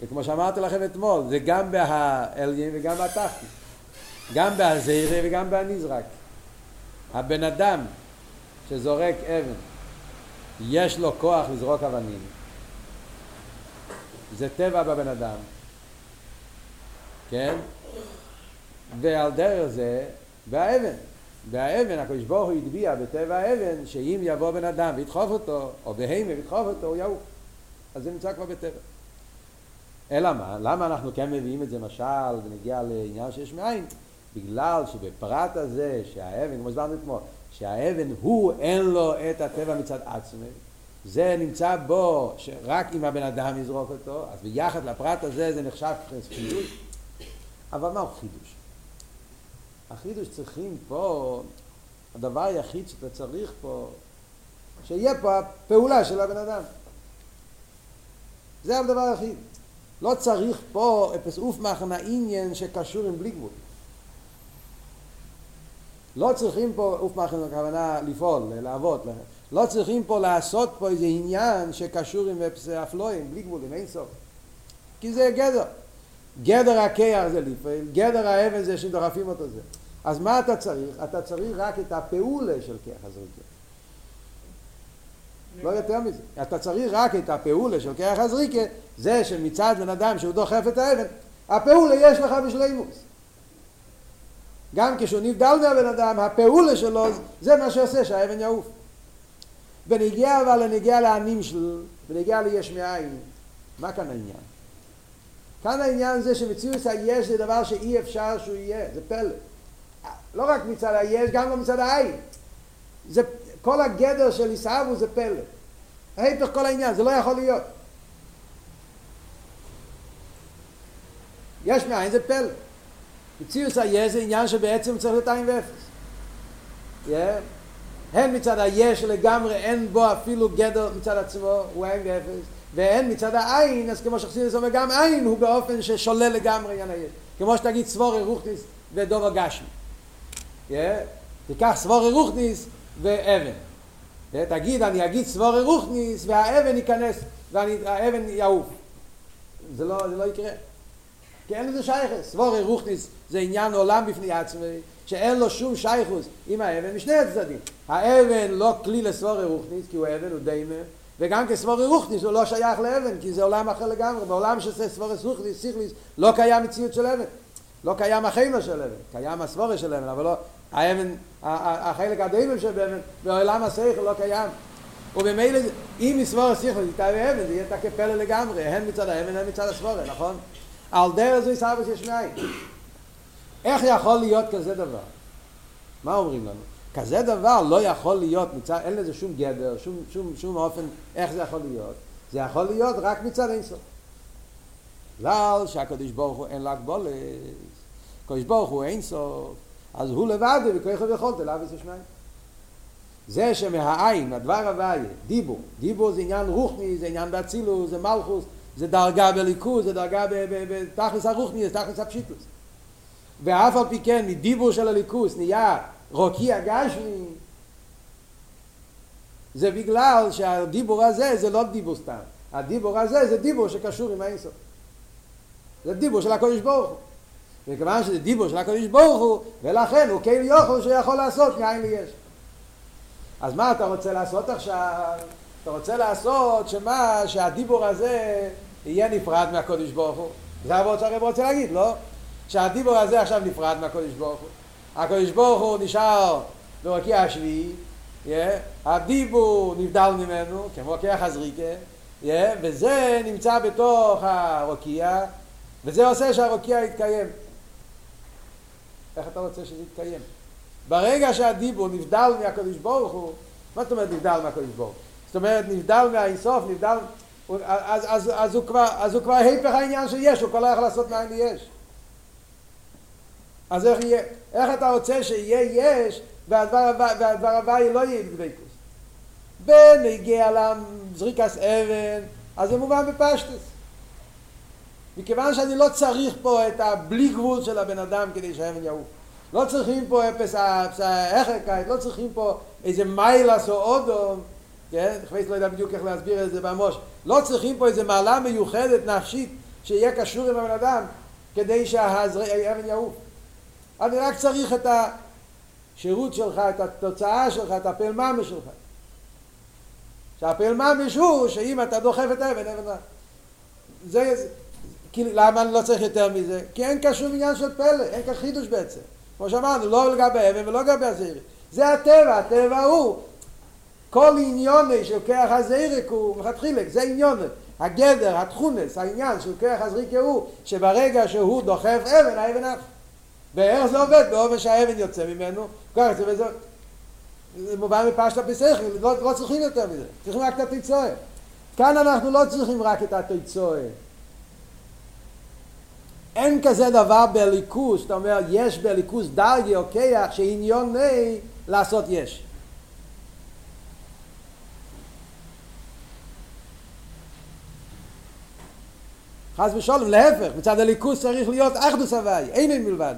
וכמו שאמרתי לכם אתמול, זה גם בהעליין וגם בתחתית. גם בהזירה וגם בנזרק. הבן אדם שזורק אבן, יש לו כוח לזרוק אבנים. זה טבע בבן אדם, כן? ועל דרך זה, באבן. באבן, הקדוש ברוך הוא הטביע בטבע האבן, שאם יבוא בן אדם וידחוף אותו, או בהימה וידחוף אותו, הוא יעוף. אז זה נמצא כבר בטבע. אלא מה? למה אנחנו כן מביאים את זה משל ונגיע לעניין שיש מאין? בגלל שבפרט הזה שהאבן, כמו הסברנו אתמול, שהאבן הוא אין לו את הטבע מצד עצמי, זה נמצא בו שרק אם הבן אדם יזרוק אותו, אז ביחד לפרט הזה זה נחשב חידוש. אבל מהו חידוש? החידוש צריכים פה, הדבר היחיד שאתה צריך פה, שיהיה פה הפעולה של הבן אדם. זה הדבר היחיד. לא צריך פה אפס אוף מחנה עניין שקשור עם בלי גבול. לא צריכים פה אוף מחנה הכוונה לפעול, לעבוד, לא צריכים פה לעשות פה איזה עניין שקשור עם אפלואים, בלי גבולים, אין סוף. כי זה גדר. גדר הכיח זה לפעמים, גדר האבן זה שדוחפים אותו זה. אז מה אתה צריך? אתה צריך רק את הפעולה של כיח הזריקה. לא יותר מזה. אתה צריך רק את הפעולה של כיח הזריקה, זה שמצד בן אדם שהוא דוחף את האבן, הפעולה יש לך בשלימוס. גם כשהוא נבדל מהבן אדם, הפעולה שלו זה מה שעושה שהאבן יעוף. בנגיע אבל לנגיע שלו, בנגיע ליש מאין, מה כאן העניין? כאן העניין זה שמציאות היש זה דבר שאי אפשר שהוא יהיה, זה פלא. לא רק מצד היש, גם לא מצד העין. זה, כל הגדר של עיסאוו זה פלא. ההפך כל העניין, זה לא יכול להיות. יש מאין זה פלא. מציאות היש זה עניין שבעצם צריך להיות עין ואפס. הן מצד היש לגמרי אין בו אפילו גדר מצד עצמו, הוא עין ואפס. ואין מצד העין, אז כמו שחסידס אומר, גם עין הוא באופן ששולל לגמרי עניין היש. כמו שתגיד סבורי רוכניס ודובר גשמי. תיקח סבורי רוכניס ואבן. תגיד, אני אגיד סבורי רוכניס והאבן ייכנס, והאבן יעוף. זה לא, זה לא יקרה. כי אין לזה שייכס. סבורי רוכניס זה עניין עולם בפני עצמי, שאין לו שום שייכוס עם האבן משני הצדדים. האבן לא כלי לסבורי רוכניס, כי הוא אבן, הוא דיימר. וגם כסבורי רוכניס הוא לא שייך לאבן, כי זה עולם אחר לגמרי. בעולם שעושה סבורי רוכניס, סיכליס, לא קיים מציאות של אבן. לא קיים החיימה של אבן. קיים הסבורי של אבן, אבל לא, האבן, החלק הדיימם של אבן, בעולם השכל לא קיים. ובמילא, אם מסבורי סיכליס יתאר אבן, זה יהיה תקפלא לגמרי, הן מצד האבן, הן מצד הסבורי, נכון? על דרך זו יש מאין. איך יכול להיות כזה דבר? מה אומרים לנו? כזה דבר לא יכול להיות מצד, אין לזה שום גדר, שום, שום, שום אופן איך זה יכול להיות. זה יכול להיות רק מצד אינסוף. בגלל שהקדוש ברוך הוא אין לה גבולת, הקדוש ברוך הוא אינסוף, אז הוא לבד וכוח ויכולת אליו ושמיים. זה שמהעין, הדבר הוויה, דיבור, דיבור זה עניין רוחני, זה עניין באצילוס, זה מלכוס, זה דרגה בליכוז, זה דרגה בתכלס הרוחני, זה תכלס הפשיטוס. ואף על פי כן, מדיבור של הליכוס נהיה רוקיע גשמי, זה בגלל שהדיבור הזה זה לא דיבור סתם. הדיבור הזה זה דיבור שקשור עם האינסוף. זה דיבור של הקודש ברוך הוא. וכיוון שזה דיבור של הקודש ברוך הוא, ולכן הוא כאילו יוכל שיכול לעשות מאין ליש. אז מה אתה רוצה לעשות עכשיו? אתה רוצה לעשות שמה, שהדיבור הזה יהיה נפרד מהקודש ברוך הוא. זה הוורד שהרב רוצה להגיד, לא? שהדיבור הזה עכשיו נפרד מהקודש ברוך הוא. הקודש ברוך הוא נשאר ברקיע השביעי, yeah, הדיבור נבדל ממנו, כמו כיח הזריקה, yeah, וזה נמצא בתוך הרוקיע, וזה עושה שהרוקיע יתקיים. איך אתה רוצה שזה יתקיים? ברגע שהדיבור נבדל מהקודש ברוך הוא, מה זאת אומרת נבדל מהקודש ברוך הוא? זאת אומרת נבדל מהאינסוף, נבדל, אז, אז, אז, הוא כבר, אז הוא כבר היפך העניין שיש, הוא כבר לא יכול לעשות מאין יש. אז איך יהיה? איך אתה רוצה שיהיה יש והדבר הוואי לא יהיה בדבקוס? בנגיע לזריקס אבן, אז זה מובן בפשטוס. מכיוון שאני לא צריך פה את הבלי גבול של הבן אדם כדי שהאבן יעוף. לא צריכים פה אפס ההחלקאית, לא צריכים פה איזה מיילס או אודום, כן? חפש לא יודע בדיוק איך להסביר את זה במוש. לא צריכים פה איזה מעלה מיוחדת נפשית שיהיה קשור עם הבן אדם כדי שהאבן יעוף. אני רק צריך את השירות שלך, את התוצאה שלך, את הפעל ממש שלך. שהפעל ממש הוא שאם אתה דוחף את האבן, אבן רע. זה, כי, למה אני לא צריך יותר מזה? כי אין כאן שום עניין של פלא, אין כאן חידוש בעצם. כמו שאמרנו, לא לגבי אבן ולא לגבי הזעיר. זה הטבע, הטבע הוא. כל עניוני של כח הזעירק הוא מלכתחילה, זה עניוני. הגדר, התכונס, העניין של כח הזריקה הוא שברגע שהוא דוחף אבן, האבן אף. ואיך זה עובד? באופן שהאבן יוצא ממנו, ככה זה וזה, זה מובן בפשטה בשכל, לא, לא צריכים יותר מזה, צריכים רק את התיצואה. כאן אנחנו לא צריכים רק את התיצואה. אין כזה דבר בליכוס, אתה אומר, יש בליכוס דרגי או כיח שעניוני לעשות יש. חס ושלום, להפך, מצד הליכוס צריך להיות אחדוס הוואי, אין מלבד.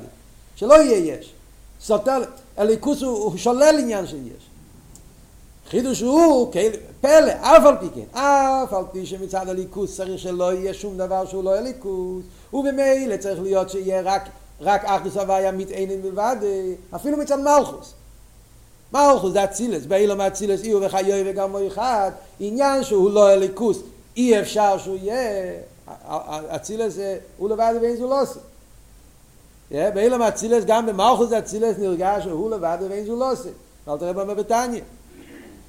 שלא יהיה יש. סותר, הליכוס הוא, הוא שולל עניין של יש. החידוש הוא פלא, אף על פי כן, אף על פי שמצד הליכוס צריך שלא יהיה שום דבר שהוא לא יהיה ליכוס, ובמילא צריך להיות שיהיה רק, רק אחדוס הוויה מתעניין בלבד, אפילו מצד מלכוס. מלכוס זה אצילס, באילו מאצילס אי וחיוי וגם אחד, עניין שהוא לא יהיה ליכוס, אי אפשר שהוא יהיה, אצילס הוא לבד ואין זו לא עושה. באילו מאצילס גם במלכוס אצילס נרגש שהוא לבד ואין זו לא עושה. אל תראה במה בטניה.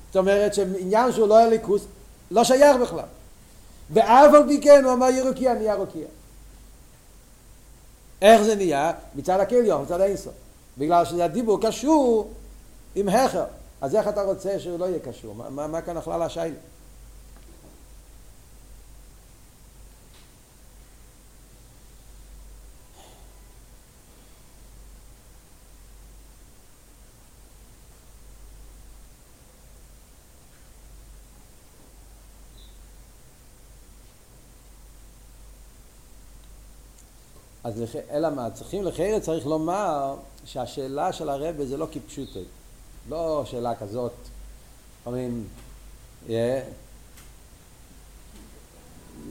זאת אומרת שעניין שהוא לא הליכוס, לא שייך בכלל. ואף על פי כן הוא אמר ירוקיה, נהיה רוקיה. איך זה נהיה? מצד הכליון, מצד האינסוף. בגלל שזה הדיבור קשור עם הכר. אז איך אתה רוצה שהוא לא יהיה קשור? מה, מה, מה כאן הכלל השיילה? אז לח... אלא מה, צריכים לחיירת צריך לומר שהשאלה של הרבה זה לא כפשוטו, לא שאלה כזאת, אומרים.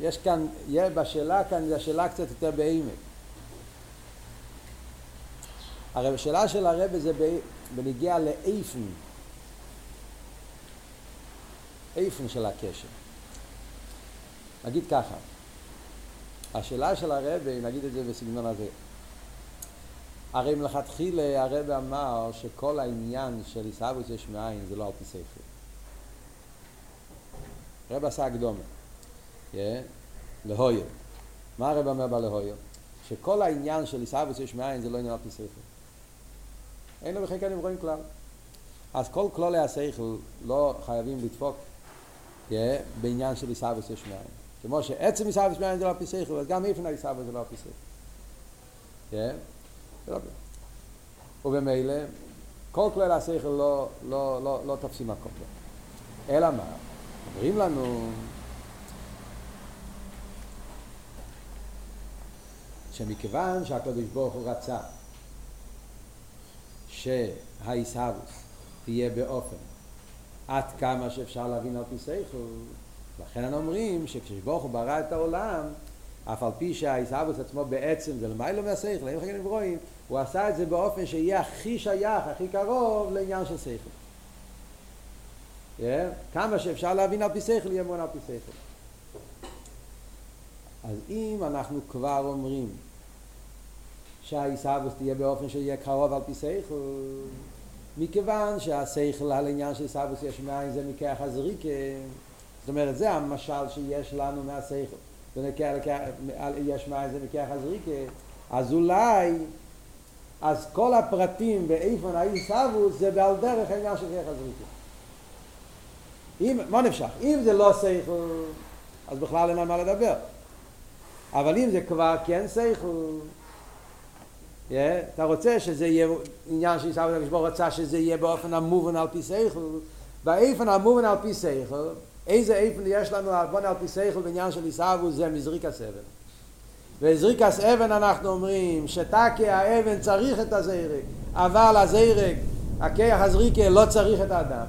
יש כאן, yeah, בשאלה כאן זו השאלה קצת יותר בעמק. הרי השאלה של הרבה זה בנגיע לאיפן, איפן של הקשר. נגיד ככה, השאלה של הרבי, נגיד את זה בסגנון הזה, הרי מלכתחילה הרבי אמר שכל העניין של עיסאוויס יש מאין זה לא על פי ספר. הרבי עשה הקדומה, yeah, להויו. מה הרבי אומר בלהויו? שכל העניין של עיסאוויס יש מאין זה לא עניין על פי ספר. אין לו בכלל כאן רואים כלל. אז כל כלולי השכל לא חייבים לדפוק yeah, בעניין של עיסאוויס יש מאין. כמו שעצם עיסאוויס מאין זה לא פי שכל, אז גם איפן העיסאוויס זה לא פי שכל. כן? ובמילא, כל כלל השכל לא, לא, לא, לא תופסים מקום. אלא מה? אומרים לנו שמכיוון שהקדוש ברוך הוא רצה שהעיסאוויס תהיה באופן עד כמה שאפשר להבין על פי שכל לכן אומרים שכשברוך הוא ברא את העולם, אף על פי שהעיסאוויס עצמו בעצם זה למיילו מהשכל, אין חגנים רואים, הוא עשה את זה באופן שיהיה הכי שייך, הכי קרוב לעניין של שכל. Yeah? כמה שאפשר להבין על פי שכל, יהיה מון על פי שכל. אז אם אנחנו כבר אומרים שהעיסאוויס תהיה באופן שיהיה קרוב על פי שכל, מכיוון שהשכל על עניין של עיסאוויס יש מאין זה מכח הזריקה, זאת אומרת, זה המשל שיש לנו מהשכל. יש מה זה מכח הזריקה, אז אולי, אז כל הפרטים באיפן האיסאוווס זה בעל דרך העניין של כרך הזריקה. אם, מה נפשך? אם זה לא שכל, אז בכלל אין על מה לדבר. אבל אם זה כבר כן שכל, yeah, אתה רוצה שזה יהיה עניין של עיסאוווס, הקדוש רצה שזה יהיה באופן המובן על פי שכל, באיפן המובן על פי שכל, איזה איפן יש לנו בוא על פי שכל בעניין של עיסאוו זה מזריק הסבן וזריק הסבן אנחנו אומרים שתקי האבן צריך את הזרק אבל הזרק הכיח הזריקה לא צריך את האדם.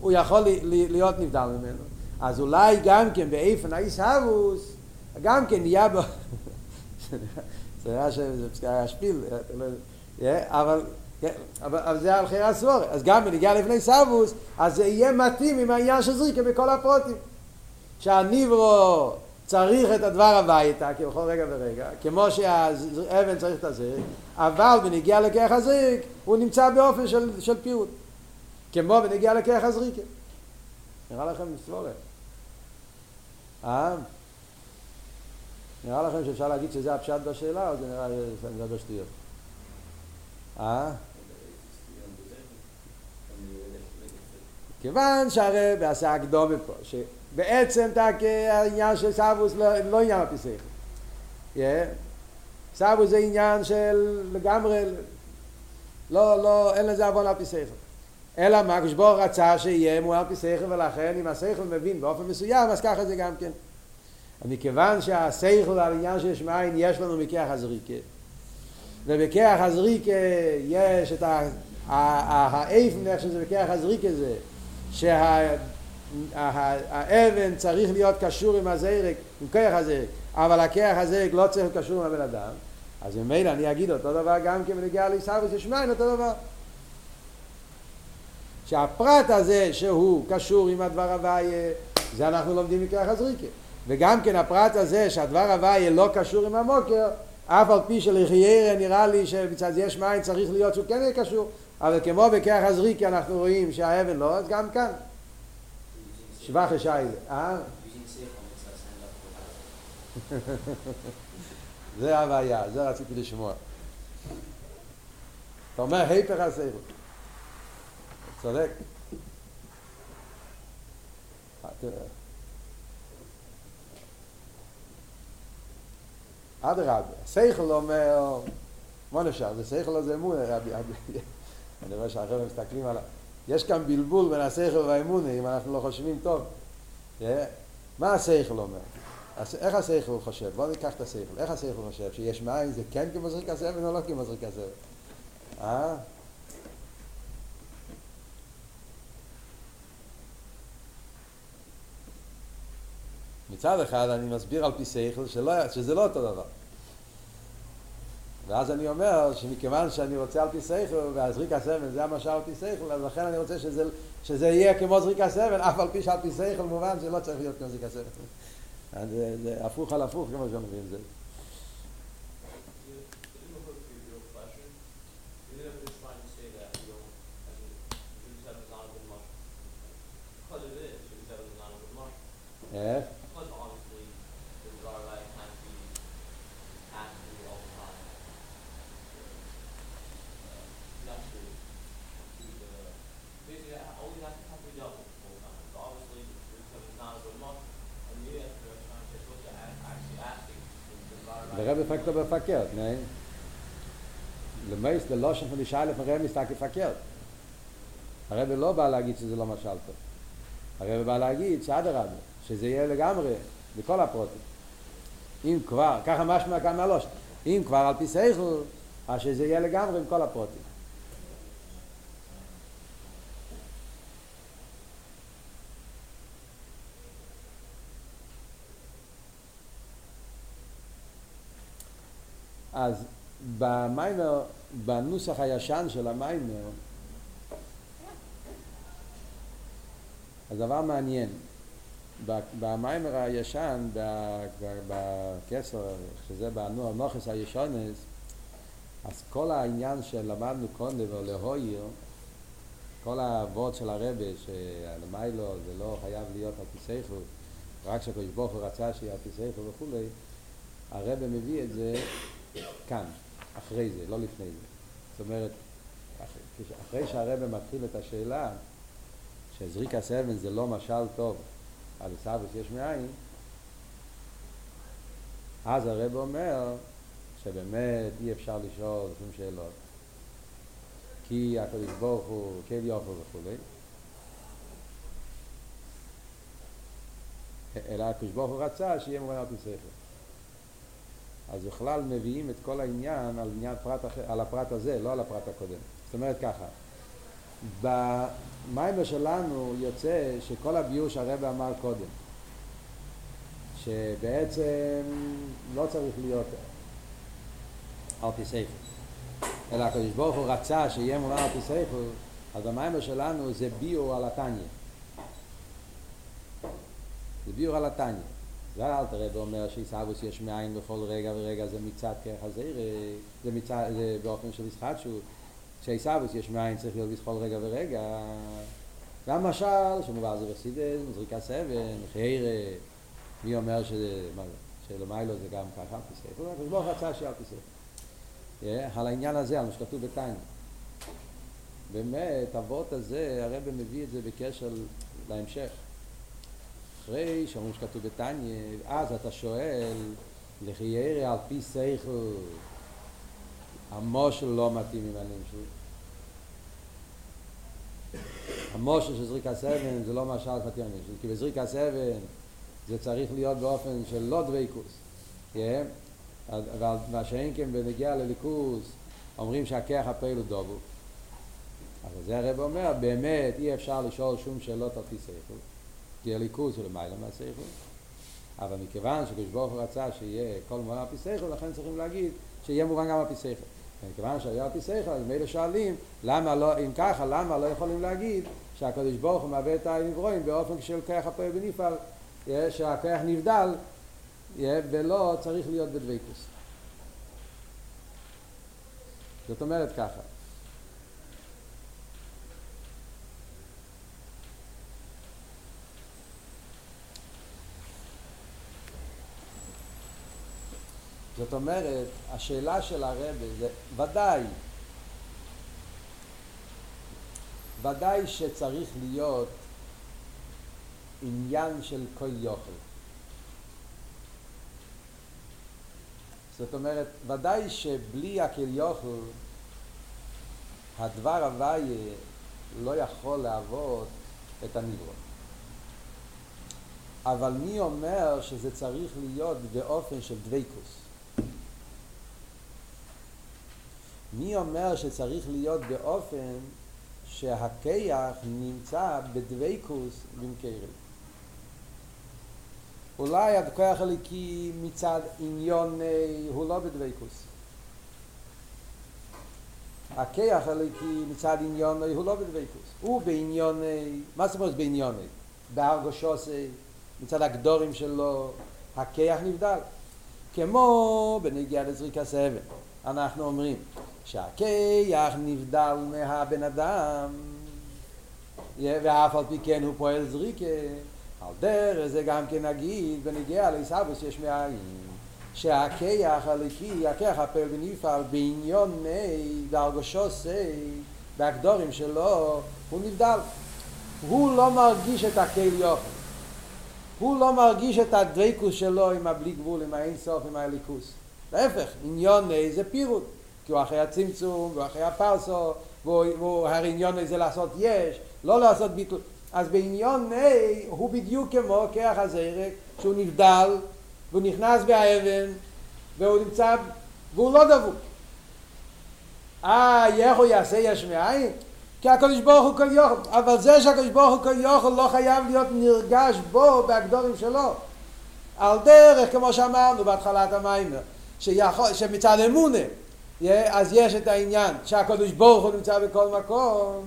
הוא יכול להיות נבדל ממנו. אז אולי גם כן באיפן העיסאוווס גם כן נהיה בו זה היה שפיל אבל כן, אבל זה על חיי הסבורת. אז גם בנגיע לפני סבוס, אז זה יהיה מתאים עם העניין של זריקה בכל הפרוטים. שהניברו צריך את הדבר הביתה, כבכל רגע ורגע, כמו שהאבן צריך את הזריק, אבל בנגיע לכך הזריק, הוא נמצא באופן של, של פירוט. כמו בנגיע לכך הזריקה. נראה לכם סבורת. אה? נראה לכם שאפשר להגיד שזה הפשט בשאלה, או זה נראה שאני מדבר שטויות? אה? כיוון שהרב עשה הקדומה פה, שבעצם העניין של סבוס לא, לא עניין פי שכל. סבוס זה עניין של לגמרי, לא, לא, אין לזה עוון שכל. אלא מה, כשבור רצה שיהיה מועל על פי שכל, ולכן אם השכל מבין באופן מסוים, אז ככה זה גם כן. מכיוון שהשכל על עניין שיש מאין, יש לנו מכיח הזריקה. ובכיח הזריקה יש את האיפן, איך שזה בכיח הזריקה זה, שהאבן צריך להיות קשור עם הזרק, עם כוח הזרק, אבל הכוח הזרק לא צריך להיות קשור עם הבן אדם, אז ממילא אני אגיד אותו דבר גם כן בנגיעה לעיסאוויס יש מים אותו דבר. שהפרט הזה שהוא קשור עם הדבר הוויה, זה אנחנו לומדים מכוח הזריקה. וגם כן הפרט הזה שהדבר הוויה לא קשור עם המוקר, אף על פי שלחיירה נראה לי שבצד יש מים צריך להיות שהוא כן יהיה קשור, אבל כמו בכרך הזריקי אנחנו רואים שהאבן לא, אז גם כאן. שבח לשיילה. אה? זה הבעיה, זה רציתי לשמוע. אתה אומר היפך הסייכל. צודק. אדרבה, שכל אומר, מה נפשר, זה שכל הזה אמון, אני רואה שהחבר'ה מסתכלים על... יש כאן בלבול בין השכל והאמונה, אם אנחנו לא חושבים טוב. מה השכל אומר? איך השכל חושב? בואו ניקח את השכל. איך השכל חושב? שיש מים זה כן כמו זריק הסבל או לא כמו זריק הסבל? אה? מצד אחד אני מסביר על פי שכל שזה לא אותו דבר. ואז אני אומר שמכיוון שאני רוצה על פי שכל והזריק הסבל זה המשל על פי שכל אז לכן אני רוצה שזה, שזה יהיה כמו זריק הסבל אף על פי שעל פי שכל מובן שלא צריך להיות כמו זריק הסבל זה, זה הפוך על הפוך כמו שאומרים זה איך? הרב פקט aber verkehrt, nein. Le meist der Loschen von die Schale von Remi ist verkehrt. הרב לא בא להגיד שזה לא משל טוב. הרב בא להגיד שאדרבה, שזה יהיה לגמרי, בכל הפרוטים. אם כבר, ככה משמע כאן מהלושן, אם כבר על פי סייכל, אז שזה יהיה לגמרי עם כל הפרוטים. אז במיימר, בנוסח הישן של המיימר, אז דבר מעניין, במיימר הישן, בכסר, שזה בנוחס הישונס, אז כל העניין שלמדנו קודם ולהויר, כל האבות של הרבה, שלמיילו זה לא חייב להיות על פי סייכו, רק שהקדוש ברוך הוא רצה שיהיה על פי סייכו וכולי, הרבה מביא את זה כאן, אחרי זה, לא לפני זה. זאת אומרת, אחרי שהרבא מתחיל את השאלה שזריקה אבן זה לא משל טוב על סבוס יש מאין, אז הרב אומר שבאמת אי אפשר לשאול שום שאלות. כי הקדוש ברוך הוא כל יוכל וכולי. אלא הקדוש ברוך הוא רצה שיהיה מובן על פי ספר אז בכלל מביאים את כל העניין על, עניין פרט אחר, על הפרט הזה, לא על הפרט הקודם. זאת אומרת ככה, במיימר שלנו יוצא שכל הביור שהרבא אמר קודם, שבעצם לא צריך להיות סייכל, אלא הקדוש ברוך הוא רצה שיהיה פי סייכל, אז המיימר שלנו זה ביור על התניא. זה ביור על התניא. זה אל תראה ואומר שעיסאוויס יש מאין בכל רגע ורגע זה מצד כרך הזיר, זה מצד, זה באופן של ישחטשות, שעיסאוויס יש מאין צריך להיות בכל רגע ורגע. גם משל, שמובא זה בסידס, זריקה סבן, חיירה, מי אומר שזה, מה שלמיילו זה גם ככה, תסייף, אז לא רצה שיהיה תסייף. על העניין הזה, על מה שכתוב בטיים. באמת, אבות הזה, הרב מביא את זה בקשר להמשך. אחרי שאומרים שכתוב בתניא, אז אתה שואל, לחיירי על פי סייכל, המושל לא מתאים עם הנמשל. המושל של זריק הסבן זה לא משל מתאים עם הנמשל, כי בזריק הסבן זה צריך להיות באופן של לא דוויקוס. כן? מה שאין כן בנגיע לליכוס, אומרים שהכח הפעיל הוא דובו. אבל זה הרב אומר, באמת אי אפשר לשאול שום שאלות על פי סייכל, כי הליכוז הוא למעלה מהסייכל, אבל מכיוון שקדוש ברוך הוא רצה שיהיה כל מובן על פי סייכל, לכן צריכים להגיד שיהיה מובן גם על פי סייכל. מכיוון שהיה על פי סייכל, אז מילא שואלים, למה לא, אם ככה, למה לא יכולים להגיד שהקדוש ברוך הוא מהווה את הנברואים באופן של כוח הפועל בנפעל, שהכוח נבדל, ולא צריך להיות בדבקוס. זאת אומרת ככה, זאת אומרת, השאלה של הרב זה ודאי, ודאי שצריך להיות עניין של כל יוכל. זאת אומרת, ודאי שבלי הכל יוכל, הדבר הוויה לא יכול להוות את הנברוא. אבל מי אומר שזה צריך להיות באופן של דבקוס? מי אומר שצריך להיות באופן שהכיח נמצא בדוויקוס במקרה? אולי הכוח הליקי מצד עניון הוא לא בדוויקוס. הכיח הליקי מצד עניון הוא לא בדוויקוס. הוא בעניון, מה זאת אומרת בעניון? בהרגושוסי, מצד הגדורים שלו, הכיח נבדל. כמו בנגיעה לזריקה סבן. אנחנו אומרים שהכיח נבדל מהבן אדם. ואף על פי כן הוא פועל זריקה. על דרך זה גם כן נגיד בנגיע לעיסאוויס יש מאין. שהכיח הליקי, הכיח הפועל בנפעל בעניוני דרגושוסי בהגדורים שלו הוא נבדל. הוא לא מרגיש את הכל יוכל הוא לא מרגיש את הדבקוס שלו עם הבלי גבול, עם האין סוף, עם הליכוס להפך, עניון זה פירוט, כי הוא אחרי הצמצום, והוא אחרי הפרסו, והוא הרי עניון זה לעשות יש, לא לעשות ביטול. אז בעניון הוא בדיוק כמו כרך הזרק, שהוא נבדל, והוא נכנס באבן, והוא נמצא, והוא לא דבוק. אה, איך הוא יעשה יש מאין? כי הקדוש ברוך הוא כל יוכל, אבל זה שהקדוש ברוך הוא כל יוכל לא חייב להיות נרגש בו בהגדורים שלו. על דרך, כמו שאמרנו בהתחלת המיימר, שיכול, שמצד אמונה, אז יש את העניין שהקדוש ברוך הוא נמצא בכל מקום,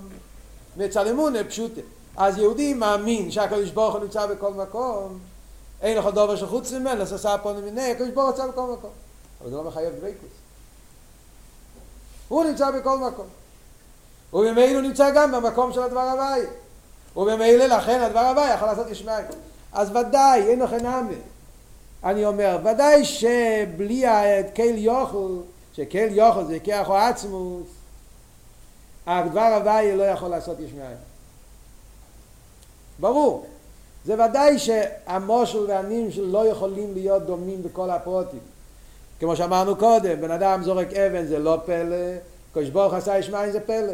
מצד אמונה פשוטה. אז יהודי מאמין שהקדוש ברוך הוא נמצא בכל מקום, אין לך דובר שחוץ ממנו, עשה פה נמיני, הקדוש ברוך הוא נמצא בכל מקום. אבל זה לא מחייב דבקוס. הוא נמצא בכל מקום. ובמילא הוא נמצא גם במקום של הדבר הוואי. ובמילא לכן הדבר הוואי יכול לעשות ישמעאל. אז ודאי, אין לכם נאמר. אני אומר, ודאי שבלי כל יוכל, שכל יוכל זה כיח או עצמוס, הדבר הוואי לא יכול לעשות יש מאין. ברור. זה ודאי שהמושל והנמשל לא יכולים להיות דומים בכל הפרוטים. כמו שאמרנו קודם, בן אדם זורק אבן זה לא פלא, קדוש ברוך עשה יש מאין זה פלא.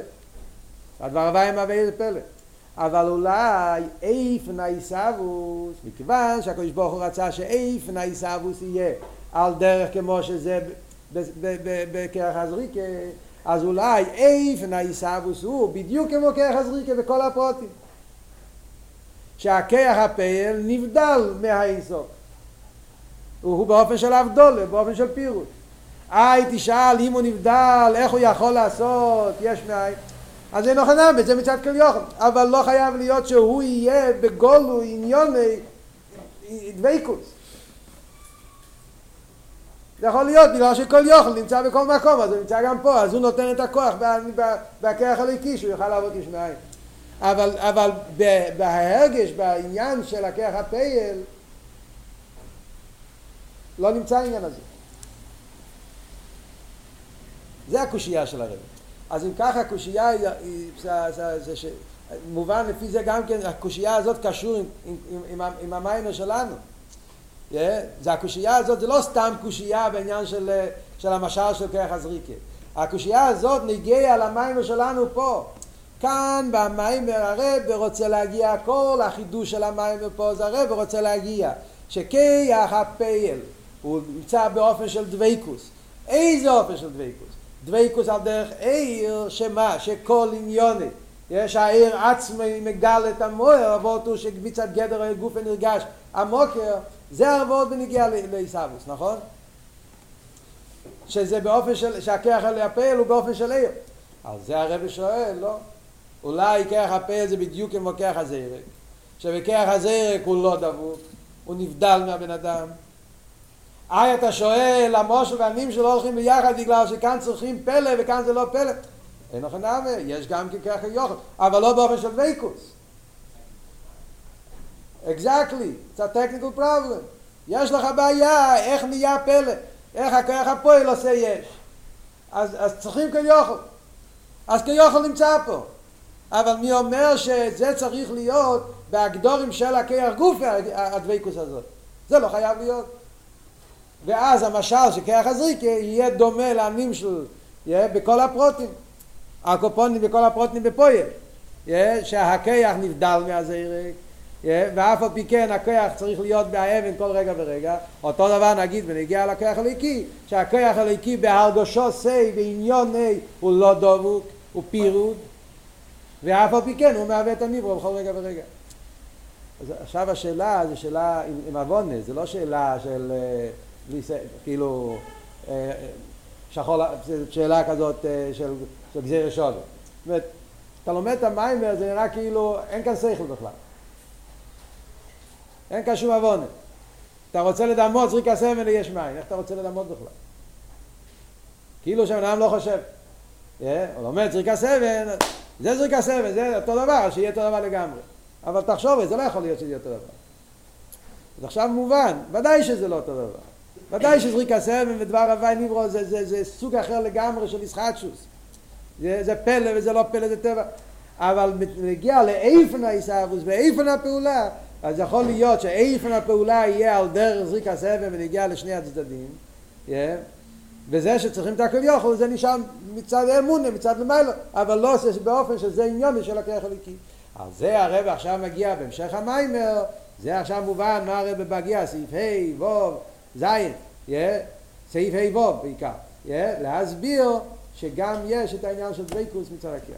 הדבר הוואי מהווה זה פלא. אבל אולי איפן העיסאוווס, מכיוון שהקדוש ברוך הוא רצה שאיפן העיסאוווס יהיה על דרך כמו שזה בכרך הזריקה, אז אולי איפן העיסאוווס הוא בדיוק כמו כרך הזריקה בכל הפרוטים. שהכרך הפעל נבדל מהאינסוף. הוא באופן של אבדולה, באופן של פירוט. היי תשאל אם הוא נבדל, איך הוא יכול לעשות, יש מאין. אז נכון אמת, זה מצד כל יוכל, אבל לא חייב להיות שהוא יהיה בגולו עניוני דבקוס. זה יכול להיות בגלל שכל יוכל נמצא בכל מקום, אז הוא נמצא גם פה, אז הוא נותן את הכוח בכרך הליקי שהוא יוכל לעבוד יש מאין. אבל, אבל בהרגש, בעניין של הכרך הפייל, לא נמצא העניין הזה. זה הקושייה של הרב. אז אם ככה הקושייה היא, מובן לפי זה גם כן, הקושייה הזאת קשור עם, עם, עם, עם, עם המיימר שלנו. Yeah, זה הקושייה הזאת, זה לא סתם קושייה בעניין של, של המשל של כרך הזריקה. הקושייה הזאת נגיע למיימר שלנו פה. כאן במיימר הרב רוצה להגיע הכל, החידוש של המיימר פה זה הרב רוצה להגיע. שכיח הפייל הוא נמצא באופן של דבקוס. איזה אופן של דבקוס? דוויקוס על דרך עיר שמה, שכל עניוני, יש העיר עצמי מגל את המויר, אבות הוא שמצד גדר הגוף נרגש המוקר, זה הרבות בנגיע לעיסאוויס, נכון? שזה באופן של, שהכיח על הפעל הוא באופן של עיר. אז זה הרב שואל, לא? אולי כיח הפעל זה בדיוק כמו כיח הזרק. שבכיח הזרק הוא לא דבוק, הוא נבדל מהבן אדם. איי אתה שואל, המושל והנים שלא הולכים ביחד בגלל שכאן צריכים פלא וכאן זה לא פלא. אין לכם נאמה, יש גם ככך יוכל, אבל לא באופן של ויקוס. Exactly, it's a problem. יש לך בעיה, איך נהיה פלא, איך הכוח הפועל עושה יש. אז, אז צריכים כיוכל. אז כיוכל נמצא פה. אבל מי אומר שזה צריך להיות בהגדורים של הכיח גוף הדבקוס הזאת? זה לא חייב להיות. ואז המשל של כיח הזריקה יהיה דומה לעמים של, יהיה בכל הפרוטים. הקופונים בכל הפרוטים בפויר. שהכיח נבדל מהזרק. ואף על פי כן הכוח צריך להיות באבן כל רגע ורגע. אותו דבר נגיד ונגיע לכוח הליקי שהכוח הליקי בהרגושו סי ני הוא לא דבוק הוא פירוד. ואף על פי כן הוא מהווה את הניברו בכל רגע ורגע. אז עכשיו השאלה זה שאלה עם, עם עוונה זה לא שאלה של כאילו שחור, שאלה כזאת של, של גזיר שובר זאת אומרת אתה לומד את המים זה נראה כאילו אין כאן שכל בכלל אין כאן שום עוונה. אתה רוצה לדמות זריק הסבל ליש מים, איך אתה רוצה לדמות בכלל? כאילו שהבן אדם לא חושב. הוא לומד זריק הסבל, זה זריק הסבל, זה אותו דבר, שיהיה אותו דבר לגמרי. אבל תחשוב, זה לא יכול להיות שזה יהיה אותו דבר. אז עכשיו מובן, ודאי שזה לא אותו דבר. ודאי שזריק הסבל ודבר הווי נברו זה, זה, זה סוג אחר לגמרי של ישחטשוס. זה, זה פלא וזה לא פלא, זה טבע. אבל מגיע לאיפן העיסאוווס ואיפן הפעולה, אז יכול להיות שאיפן הפעולה יהיה על דרך זריק הסבל ונגיע לשני הצדדים, yeah. וזה שצריכים את הכל יוכל זה נשאר מצד האמונה, מצד למעלה, אבל לא באופן שזה עניון של הכרך הליקי. על זה הרב עכשיו מגיע בהמשך המיימר, זה עכשיו מובן מה הרב מגיע, סעיף ה' ו' ז', yeah. סעיף ה' ו' בעיקר, yeah. להסביר שגם יש את העניין של דבקוס מצד הכרך.